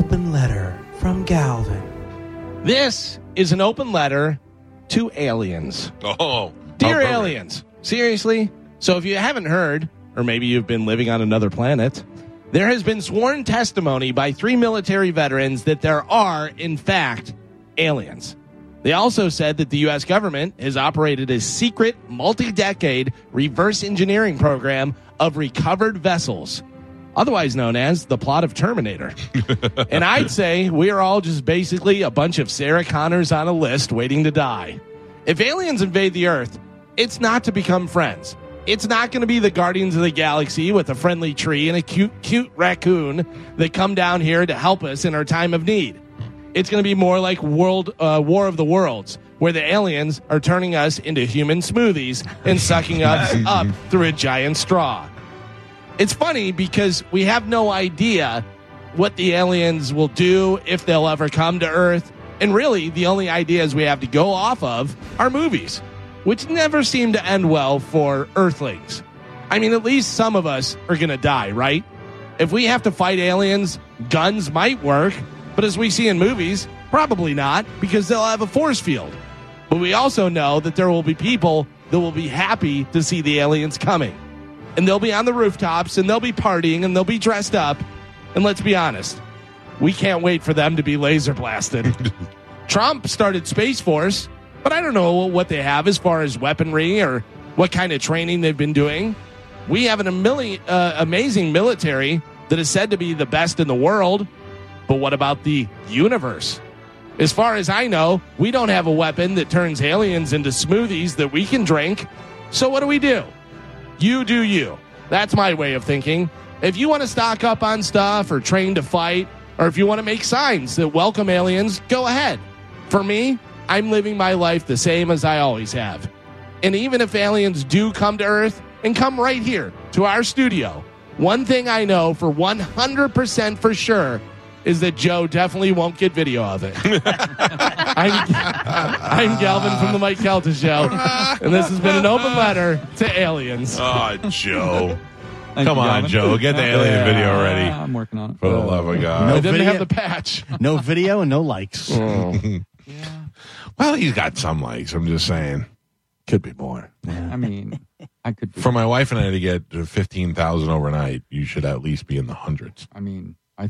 open letter from Galvin. This is an open letter to aliens. Oh, oh Dear oh, perfect. aliens, seriously? So if you haven't heard, or maybe you've been living on another planet, there has been sworn testimony by three military veterans that there are, in fact, aliens. They also said that the U.S. government has operated a secret, multi decade reverse engineering program of recovered vessels, otherwise known as the plot of Terminator. and I'd say we are all just basically a bunch of Sarah Connors on a list waiting to die. If aliens invade the Earth, it's not to become friends. It's not going to be the Guardians of the Galaxy with a friendly tree and a cute, cute raccoon that come down here to help us in our time of need. It's going to be more like World uh, War of the Worlds, where the aliens are turning us into human smoothies and sucking us up through a giant straw. It's funny because we have no idea what the aliens will do if they'll ever come to Earth. And really, the only ideas we have to go off of are movies, which never seem to end well for Earthlings. I mean, at least some of us are going to die, right? If we have to fight aliens, guns might work, but as we see in movies, probably not because they'll have a force field. But we also know that there will be people that will be happy to see the aliens coming. And they'll be on the rooftops and they'll be partying and they'll be dressed up. And let's be honest, we can't wait for them to be laser blasted. Trump started Space Force, but I don't know what they have as far as weaponry or what kind of training they've been doing. We have an amili- uh, amazing military that is said to be the best in the world. But what about the universe? As far as I know, we don't have a weapon that turns aliens into smoothies that we can drink. So what do we do? You do you. That's my way of thinking. If you want to stock up on stuff or train to fight, or if you want to make signs that welcome aliens, go ahead. For me, I'm living my life the same as I always have. And even if aliens do come to Earth and come right here to our studio, one thing I know for 100% for sure is that Joe definitely won't get video of it. I'm, I'm Galvin from the Mike Calta Show, and this has been an open letter to aliens. Oh, Joe. Thank Come you, on, Galvin. Joe. Get the alien video ready. I'm working on it. For the love of I God. No didn't video? have the patch. No video and no likes. Oh. Well, he's got some likes. I'm just saying. Could be more. I mean, I could. Be, For my wife and I to get to 15,000 overnight, you should at least be in the hundreds. I mean,